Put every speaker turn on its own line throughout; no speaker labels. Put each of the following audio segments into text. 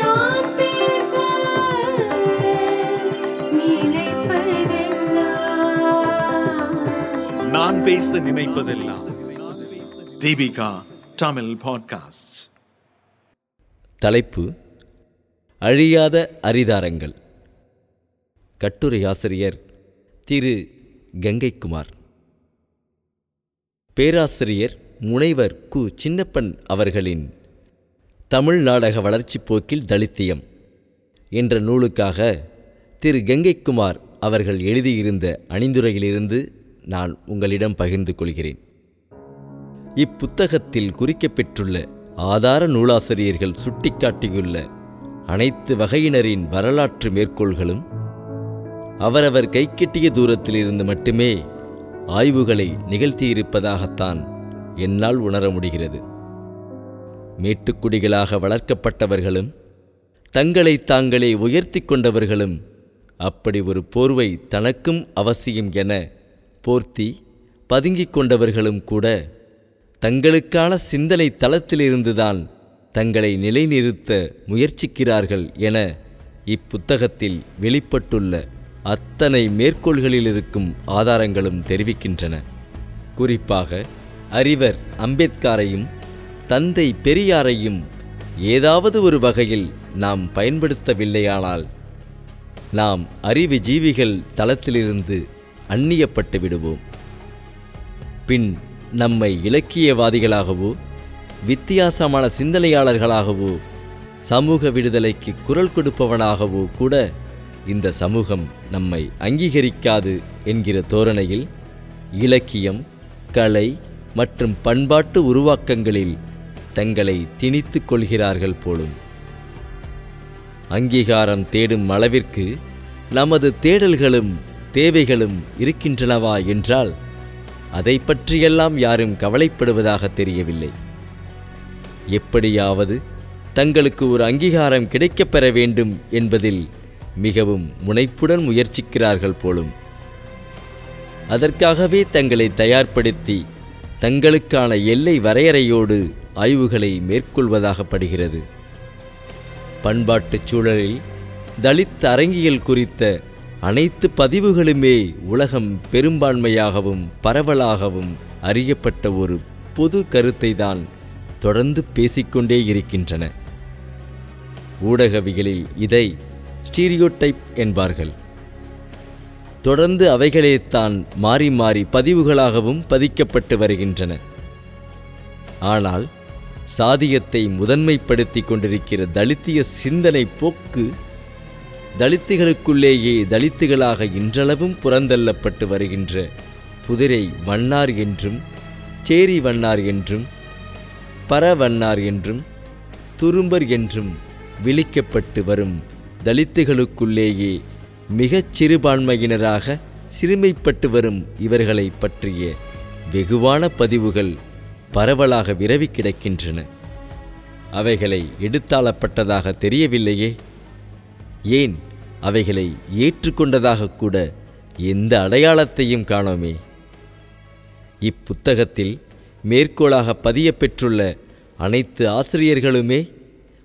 நான் பேச நினைப்பதெல்லாம்.
நான் பேச நினைப்பதெல்லாம். தீபிகா தமிழ் பாட்காஸ்ட்
தலைப்பு அழியாத அரிதாரங்கள். கட்டுரையாசிரியர் திரு. கங்கைக்குமார். பேராசிரியர் முனைவர் கு. சின்னப்பன் அவர்களின் தமிழ் நாடக வளர்ச்சிப் போக்கில் தலித்தியம் என்ற நூலுக்காக திரு கங்கைக்குமார் அவர்கள் எழுதியிருந்த அணிந்துரையிலிருந்து நான் உங்களிடம் பகிர்ந்து கொள்கிறேன். இப்புத்தகத்தில் குறிக்கப்பெற்றுள்ள ஆதார நூலாசிரியர்கள் சுட்டிக்காட்டியுள்ள அனைத்து வகையினரின் வரலாற்று மேற்கோள்களும் அவரவர் கைக்கெட்டிய தூரத்தில் இருந்து மட்டுமே ஆய்வுகளை நிகழ்த்தியிருப்பதாகத்தான் என்னால் உணர முடிகிறது. மேட்டுக்குடிகளாக வளர்க்கப்பட்டவர்களும் தங்களை தாங்களே உயர்த்தி கொண்டவர்களும் அப்படி ஒரு போர்வை தனக்கும் அவசியம் என போர்த்தி பதுங்கிக் கொண்டவர்களும் கூட தங்களுக்கான சிந்தனை தளத்திலிருந்துதான் தங்களை நிலைநிறுத்த முயற்சிக்கிறார்கள் என இப்புத்தகத்தில் வெளிப்பட்டுள்ள அத்தனை மேற்கோள்களில் இருக்கும் ஆதாரங்களும் தெரிவிக்கின்றன. குறிப்பாக அறிவர் அம்பேத்காரையும் தந்தை பெரியாரையும் ஏதாவது ஒரு வகையில் நாம் பயன்படுத்தவில்லையானால் நாம் அறிவு ஜீவிகள் தளத்திலிருந்து அந்நியப்பட்டு விடுவோம். பின் நம்மை இலக்கியவாதிகளாகவோ வித்தியாசமான சிந்தனையாளர்களாகவோ சமூக விடுதலைக்கு குரல் கொடுப்பவனாகவோ கூட இந்த சமூகம் நம்மை அங்கீகரிக்காது என்கிற தோரணையில் இலக்கியம் கலை மற்றும் பண்பாட்டு உருவாக்கங்களில் தங்களை திணித்துக் கொள்கிறார்கள் போலும். அங்கீகாரம் தேடும் அளவிற்கு நமது தேடல்களும் தேவைகளும் இருக்கின்றனவா என்றால் அதை பற்றியெல்லாம் யாரும் கவலைப்படுவதாக தெரியவில்லை. எப்படியாவது தங்களுக்கு ஒரு அங்கீகாரம் கிடைக்கப்பெற வேண்டும் என்பதில் மிகவும் முனைப்புடன் முயற்சிக்கிறார்கள் போலும். அதற்காகவே தங்களை தயார்படுத்தி தங்களுக்கான எல்லை வரையறையோடு ஆய்வுகளை மேற்கொள்வதாகப்படுகிறது பண்பாட்டுச் சூழலில் தலித் அரங்கியல் குறித்த அனைத்து பதிவுகளுமே உலகம் பெரும்பான்மையாகவும் பரவலாகவும் அறியப்பட்ட ஒரு பொது கருத்தை தான் தொடர்ந்து பேசிக்கொண்டே இருக்கின்றன. ஊடகவியலில் இதை ஸ்டீரியோடைப் என்பார்கள். தொடர்ந்து அவைகளேத்தான் மாறி மாறி பதிவுகளாகவும் பதிக்கப்பட்டு வருகின்றன. ஆனால் சாதியத்தை முதன்மைப்படுத்தி கொண்டிருக்கிற தலித்திய சிந்தனை போக்கு தலித்துகளுக்குள்ளேயே தலித்துகளாக இன்றளவும் புறந்தள்ளப்பட்டு வருகின்ற புதிரை வண்ணார் என்றும் சேரி வண்ணார் என்றும் பரவண்ணார் என்றும் துரும்பர் என்றும் விளிக்கப்பட்டு வரும் தலித்துகளுக்குள்ளேயே மிகச் சிறுபான்மையினராக சிறுமைப்பட்டு வரும் இவர்களை பற்றிய வெகுவான பதிவுகள் பரவலாக விரவி கிடக்கின்றன. அவைகளை எடுத்தாளப்பட்டதாக தெரியவில்லையே? ஏன் அவைகளை ஏற்றுக்கொண்டதாக கூட எந்த அடையாளத்தையும் காணோமே? இப்புத்தகத்தில் மேற்கோளாக பதியப்பெற்றுள்ள அனைத்து ஆசிரியர்களுமே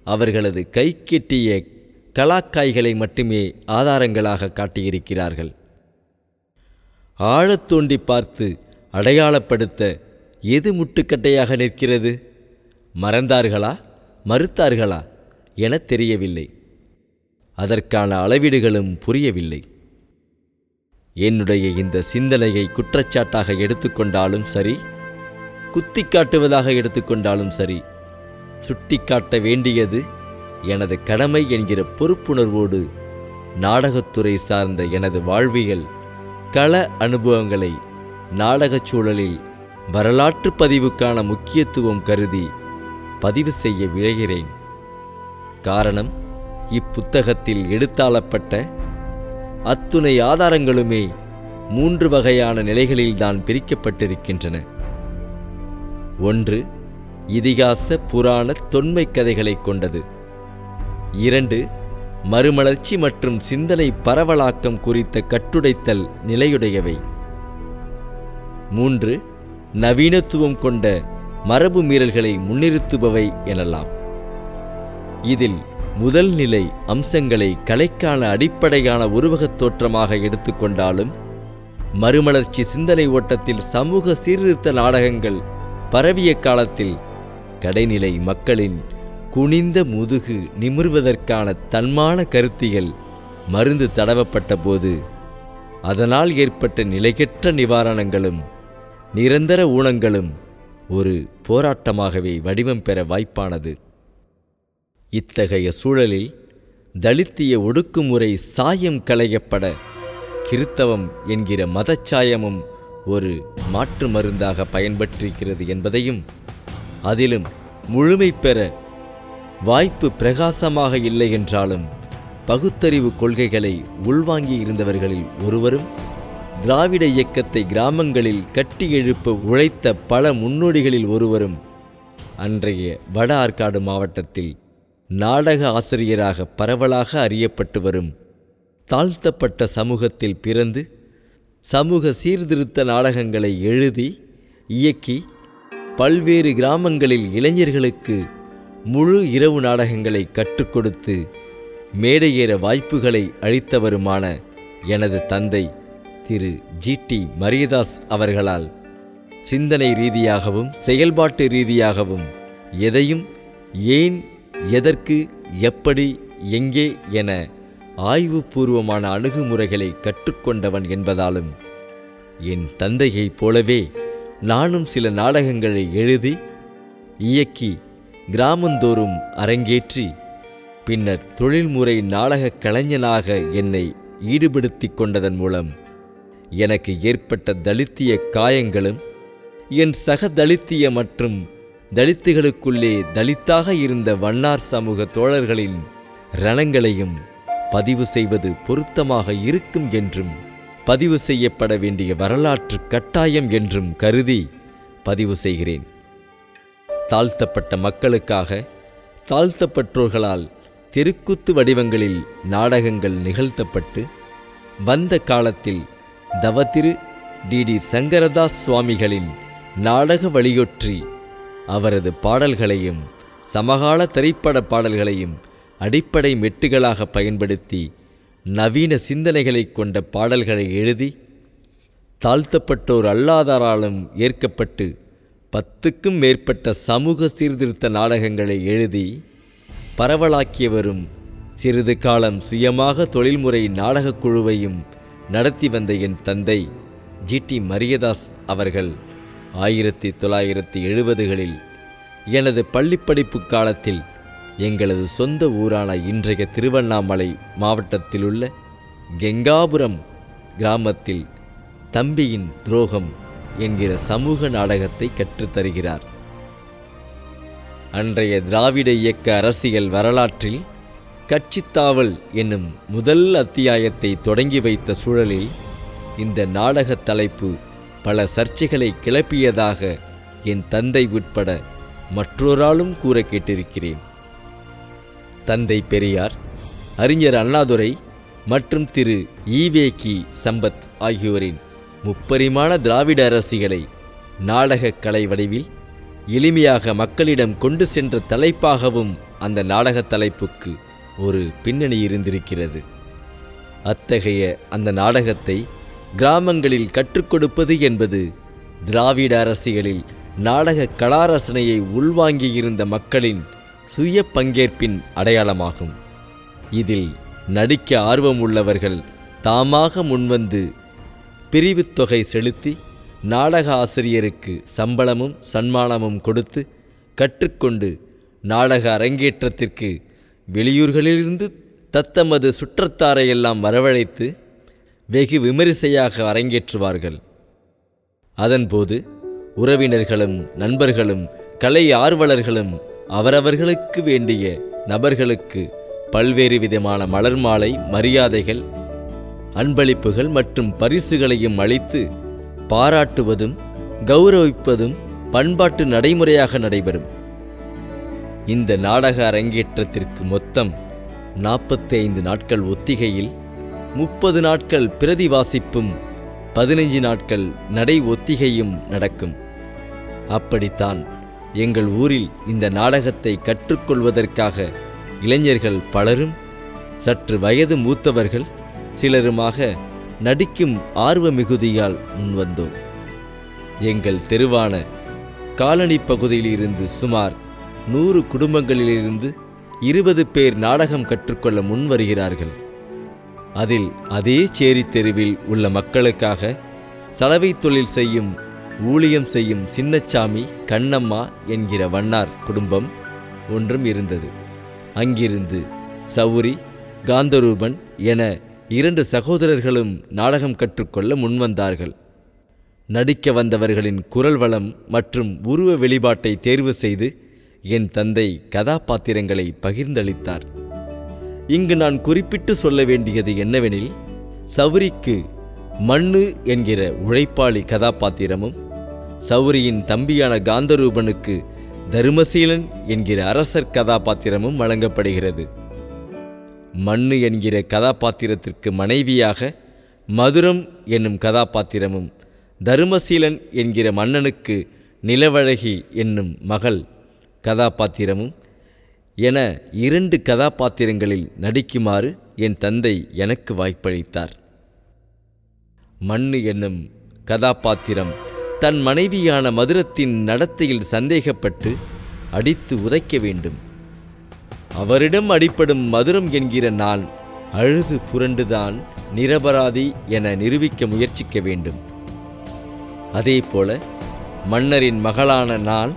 அவர்களது கைக்கெட்டிய கலாக்காய்களை மட்டுமே ஆதாரங்களாக காட்டியிருக்கிறார்கள். ஆழத்தோண்டி பார்த்து அடையாளப்படுத்த எது முட்டுக்கட்டையாக நிற்கிறது? மறந்தார்களா? மறுத்தார்களா? என தெரியவில்லை. அதற்கான அளவீடுகளும் புரியவில்லை. என்னுடைய இந்த சிந்தனையை குற்றச்சாட்டாக எடுத்துக்கொண்டாலும் சரி குத்தி காட்டுவதாக எடுத்துக்கொண்டாலும் சரி சுட்டிக்காட்ட வேண்டியது எனது கடமை என்கிற பொறுப்புணர்வோடு நாடகத்துறை சார்ந்த எனது வாழ்வியல் கள அனுபவங்களை நாடகச் சூழலில் வரலாற்று பதிவுக்கான முக்கியத்துவம் கருதி பதிவு செய்ய விழைகிறேன். காரணம் இப்புத்தகத்தில் எடுத்தாளப்பட்ட அத்துணை ஆதாரங்களுமே மூன்று வகையான நிலைகளில்தான் பிரிக்கப்பட்டிருக்கின்றன. ஒன்று இதிகாச புராண தொன்மை கதைகளைக் கொண்டது. இரண்டு மறுமலர்ச்சி மற்றும் சிந்தனை பரவலாக்கம் குறித்த கட்டுடைத்தல் நிலையுடையவை. மூன்று நவீனத்துவம் கொண்ட மரபு மீறல்களை முன்னிறுத்துபவை எனலாம். இதில் முதல் நிலை அம்சங்களை கலைக்கான அடிப்படையான உருவகத் தோற்றமாக எடுத்துக்கொண்டாலும் மறுமலர்ச்சி சிந்தனை ஓட்டத்தில் சமூக சீர்திருத்த நாடகங்கள் பரவிய காலத்தில் கடைநிலை மக்களின் குனிந்த முதுகு நிமிர்வதற்கான தன்மான கருத்திகள் மருந்து தடவப்பட்ட போது அதனால் ஏற்பட்ட நிலைகெற்ற நிவாரணங்களும் நிரந்தர ஊனங்களும் ஒரு போராட்டமாகவே வடிவம் பெற வாய்ப்பானது. இத்தகைய சூழலில் தலித்திய ஒடுக்குமுறை சாயம் களையப்பட கிறித்தவம் என்கிற மதச்சாயமும் ஒரு மாற்று மருந்தாக பயன்பட்டிருக்கிறது என்பதையும் அதிலும் முழுமை பெற வாய்ப்பு பிரகாசமாக இல்லை என்றாலும் பகுத்தறிவு கொள்கைகளை உள்வாங்கி இருந்தவர்களில் ஒருவரும் திராவிட இயக்கத்தை கிராமங்களில் கட்டி எழுப்ப உழைத்த பல முன்னோடிகளில் ஒருவரும் அன்றைய வட ஆற்காடு மாவட்டத்தில் நாடக ஆசிரியராக பரவலாக அறியப்பட்டு வரும் தாழ்த்தப்பட்ட சமூகத்தில் பிறந்து சமூக சீர்திருத்த நாடகங்களை எழுதி இயக்கி பல்வேறு கிராமங்களில் இளைஞர்களுக்கு முழு இரவு நாடகங்களை கற்றுக் கொடுத்து மேடையேற வாய்ப்புகளை அளித்தவருமான எனது தந்தை திரு ஜி டி மரியதாஸ் அவர்களால் சிந்தனை ரீதியாகவும் செயல்பாட்டு ரீதியாகவும் எதையும் ஏன் எதற்கு எப்படி எங்கே என ஆய்வுபூர்வமான அணுகுமுறைகளை கற்றுக்கொண்டவன் என்பதாலும் என் தந்தையைப் போலவே நானும் சில நாடகங்களை எழுதி இயக்கி கிராமந்தோறும் அரங்கேற்றி பின்னர் தொழில்முறை நாடகக் கலைஞனாக என்னை ஈடுபடுத்திக் கொண்டதன் மூலம் எனக்கு ஏற்பட்ட தலித்திய காயங்களும் என் சக தலித்திய மற்றும் தலித்துகளுக்குள்ளே தலித்தாக இருந்த வண்ணார் சமூக தோழர்களின் ரணங்களையும் பதிவு செய்வது பொருத்தமாக இருக்கும் என்றும் பதிவு செய்யப்பட வேண்டிய வரலாற்று கட்டாயம் என்றும் கருதி பதிவு செய்கிறேன். தாழ்த்தப்பட்ட மக்களுக்காக தாழ்த்தப்பட்டோர்களால் தெருக்கூத்து வடிவங்களில் நாடகங்கள் நிகழ்த்தப்பட்டு வந்த காலத்தில் தவத்திரு டிடி சங்கரதாஸ் சுவாமிகளின் நாடக வழியொற்றி அவரது பாடல்களையும் சமகால திரைப்பட பாடல்களையும் அடிப்படை மெட்டுகளாக பயன்படுத்தி நவீன சிந்தனைகளைக் கொண்ட பாடல்களை எழுதி தாழ்த்தப்பட்டோர் அல்லாதாராலும் ஏற்கப்பட்டு பத்துக்கும் மேற்பட்ட சமூக சீர்திருத்த நாடகங்களை எழுதி பரவலாக்கியவரும் சிறிது காலம் சுயமாக தொழில்முறை நாடகக் குழுவையும் நடத்தி வந்த என் தந்தை ஜி டி மரியதாஸ் அவர்கள் ஆயிரத்தி தொள்ளாயிரத்தி எழுபதுகளில் எனது பள்ளிப்படிப்பு காலத்தில் எங்களது சொந்த ஊரான இன்றைய திருவண்ணாமலை மாவட்டத்திலுள்ள கெங்காபுரம் கிராமத்தில் தம்பியின் துரோகம் என்கிற சமூக நாடகத்தை கற்றுத்தருகிறார். அன்றைய திராவிட இயக்க அரசியல் வரலாற்றில் கட்சித்தாவல் என்னும் முதல் அத்தியாயத்தை தொடங்கி வைத்த சூழலில் இந்த நாடகத் தலைப்பு பல சர்ச்சைகளை கிளப்பியதாக என் தந்தை உட்பட மற்றொராலும் கூற கேட்டிருக்கிறேன். தந்தை பெரியார் அறிஞர் அண்ணாதுரை மற்றும் திரு ஈவே கி. சம்பத் ஆகியோரின் முப்பரிமாண திராவிட அரசிகளை நாடகக் கலை வடிவில் எளிமையாக மக்களிடம் கொண்டு சென்ற தலைப்பாகவும் அந்த நாடக தலைப்புக்கு ஒரு பின்னணி இருந்திருக்கிறது. அத்தகைய அந்த நாடகத்தை கிராமங்களில் கற்றுக் கொடுப்பது என்பது திராவிட அரசியலில் நாடக கலாரசனையை உள்வாங்கியிருந்த மக்களின் சுய பங்கேற்பின் அடையாளமாகும். இதில் நடிக்க ஆர்வம் உள்ளவர்கள் தாமாக முன்வந்து பிரிவுத் தொகை செலுத்தி நாடக ஆசிரியருக்கு சம்பளமும் சன்மானமும் கொடுத்து கற்றுக்கொண்டு நாடக அரங்கேற்றத்திற்கு வெளியூர்களிலிருந்து தத்தமது சுற்றத்தாரையெல்லாம் வரவழைத்து வெகு விமரிசையாக அரங்கேற்றுவார்கள். அதன்போது உறவினர்களும் நண்பர்களும் கலை ஆர்வலர்களும் அவரவர்களுக்கு வேண்டிய நபர்களுக்கு பல்வேறு விதமான மலர் மாலை மரியாதைகள் அன்பளிப்புகள் மற்றும் பரிசுகளையும் அளித்து பாராட்டுவதும் கௌரவிப்பதும் பண்பாட்டு நடைமுறையாக நடைபெறும். இந்த நாடக அரங்கேற்றத்திற்கு மொத்தம் நாற்பத்தைந்து நாட்கள் ஒத்திகையில் முப்பது நாட்கள் பிரதி வாசிப்பும் பதினைஞ்சு நாட்கள் நடை ஒத்திகையும் நடக்கும். அப்படித்தான் எங்கள் ஊரில் இந்த நாடகத்தை கற்றுக்கொள்வதற்காக இளைஞர்கள் பலரும் சற்று வயது மூத்தவர்கள் சிலருமாக நடிக்கும் ஆர்வ மிகுதியால் முன்வந்தோம். எங்கள் தெருவான காலனி பகுதியிலிருந்து சுமார் நூறு குடும்பங்களிலிருந்து இருபது பேர் நாடகம் கற்றுக்கொள்ள முன் வருகிறார்கள் அதில் அதே சேரி தெருவில் உள்ள மக்களுக்காக சலவை தொழில் செய்யும் ஊழியம் செய்யும் சின்னச்சாமி கண்ணம்மா என்கிற வண்ணார் குடும்பம் ஒன்றும் இருந்தது. அங்கிருந்து சௌரி காந்தரூபன் என இரண்டு சகோதரர்களும் நாடகம் கற்றுக்கொள்ள முன்வந்தார்கள். நடிக்க வந்தவர்களின் குரல் வளம் மற்றும் உருவ வெளிப்பாட்டை தேர்வு செய்து என் தந்தை கதாபாத்திரங்களை பகிர்ந்தளித்தார். இங்கு நான் குறிப்பிட்டு சொல்ல வேண்டியது என்னவெனில் சௌரிக்கு மண்ணு என்கிற உழைப்பாளி கதாபாத்திரமும் சௌரியின் தம்பியான காந்தரூபனுக்கு தருமசீலன் என்கிற அரசர் கதாபாத்திரமும் வழங்கப்படுகிறது. மண்ணு என்கிற கதாபாத்திரத்திற்கு மனைவியாக மதுரம் என்னும் கதாபாத்திரமும் தருமசீலன் என்கிற மன்னனுக்கு நிலவழகி என்னும் மகள் கதாபாத்திரமும் என இரண்டு கதாபாத்திரங்களில் நடிக்குமாறு என் தந்தை எனக்கு வாய்ப்பளித்தார். மண்ணு என்னும் கதாபாத்திரம் தன் மனைவியான மதுரத்தின் நடத்தையில் சந்தேகப்பட்டு அடித்து உதைக்க வேண்டும். அவரிடம் அடிப்படும் மதுரம் என்கிற நான் அழுது புரண்டுதான் நிரபராதி என நிரூபிக்க முயற்சிக்க வேண்டும். அதேபோல மன்னரின் மகளான நான்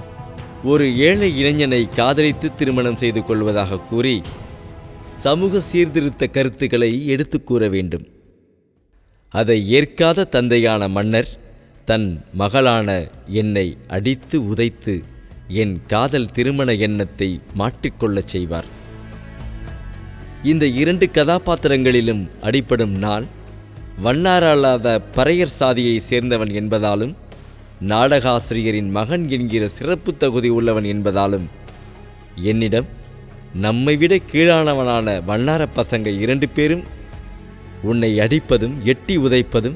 ஒரு ஏழை இளைஞனை காதலித்து திருமணம் செய்து கொள்வதாக கூறி சமூக சீர்திருத்த கருத்துக்களை எடுத்துக் கூற வேண்டும். அதை ஏற்காத தந்தையான மன்னர் தன் மகளான என்னை அடித்து உதைத்து என் காதல் திருமண எண்ணத்தை மாற்றிக்கொள்ளச் செய்வார். இந்த இரண்டு கதாபாத்திரங்களிலும் அடிப்படும் நான் வண்ணாரல்லாத பறையர் சாதியைச் சேர்ந்தவன் என்பதாலும் நாடகாசிரியரின் மகன் என்கிற சிறப்பு தகுதி உள்ளவன் என்பதாலும் என்னிடம் நம்மை விட கீழானவனான வண்ணார பசங்க இரண்டு பேரும் உன்னை அடிப்பதும் எட்டி உதைப்பதும்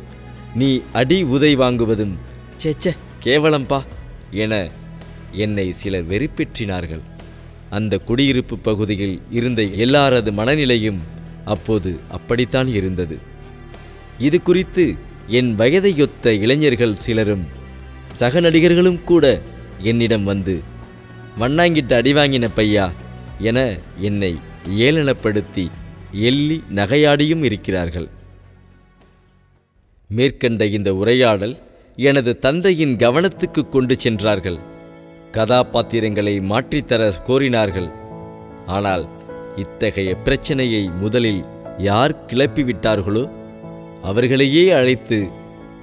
நீ அடி உதை வாங்குவதும் சேச்சே கேவலம்பா என என்னை சிலர் வெறுப்பேற்றினார்கள். அந்த குடியிருப்பு பகுதியில் இருந்த எல்லாரது மனநிலையும் அப்போது அப்படித்தான் இருந்தது. இது குறித்து என் வயதையொத்த இளைஞர்கள் சிலரும் சக நடிகர்களும் கூட என்னிடம் வந்து வண்ணாங்கிட்டு அடி வாங்கின பையா என என்னை ஏளனப்படுத்தி எள்ளி நகையாடியும் இருக்கிறார்கள். மேற்கண்ட இந்த உரையாடல் எனது தந்தையின் கவனத்துக்கு கொண்டு சென்றார்கள். கதாபாத்திரங்களை மாற்றித்தர கோரினார்கள். ஆனால் இத்தகைய பிரச்சனையை முதலில் யார் கிளப்பிவிட்டார்களோ அவர்களையே அழைத்து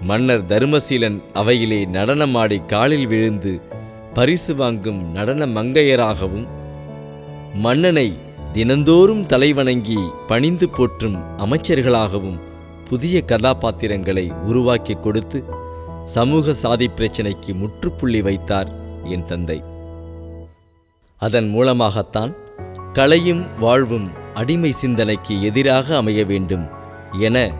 மன்னர் தருமசீலன் அவையிலே நடனமாடி காலில் விழுந்து பரிசு வாங்கும் நடன மங்கையராகவும் மன்னனை தினந்தோறும் தலைவணங்கி பணிந்து போற்றும் அமைச்சர்களாகவும் புதிய கதாபாத்திரங்களை உருவாக்கி கொடுத்து சமூக சாதி பிரச்சினைக்கு முற்றுப்புள்ளி வைத்தார் என் தந்தை. அதன் மூலமாகத்தான் கலையும் வாழ்வும் அடிமை சிந்தனைக்கு எதிராக அமைய வேண்டும் என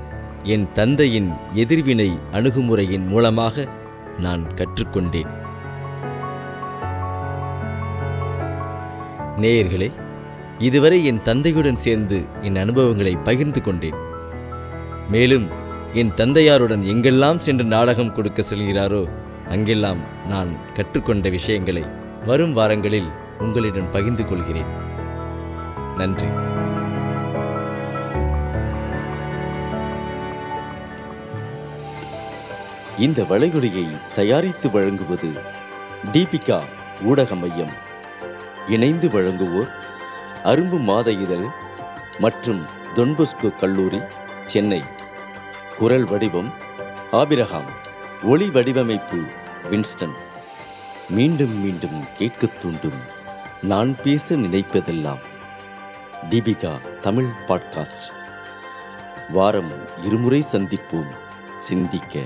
என் தந்தையின் எதிர்வினை அணுகுமுறையின் மூலமாக நான் கற்றுக்கொண்டேன். நேயர்களே இதுவரை என் தந்தையுடன் சேர்ந்து என் அனுபவங்களை பகிர்ந்து கொண்டேன். மேலும் என் தந்தையாருடன் எங்கெல்லாம் சென்று நாடகம் கொடுக்க செல்கிறாரோ அங்கெல்லாம் நான் கற்றுக்கொண்ட விஷயங்களை வரும் வாரங்களில் உங்களிடம் பகிர்ந்து கொள்கிறேன். நன்றி.
இந்த வளைகுடையை தயாரித்து வழங்குவது தீபிகா ஊடக மையம். இணைந்து வழங்குவோர் அரும்பு மாத இதழ் மற்றும் தொன்பொஸ்கோ கல்லூரி சென்னை. குரல் வடிவம் ஆபிரகாம் ஒளி வடிவமைப்பு வின்ஸ்டன். மீண்டும் மீண்டும் கேட்கத் தூண்டும் நான் பேச நினைப்பதெல்லாம் தீபிகா தமிழ் பாட்காஸ்ட். வாரம் இருமுறை சந்திப்போம் சிந்திக்க.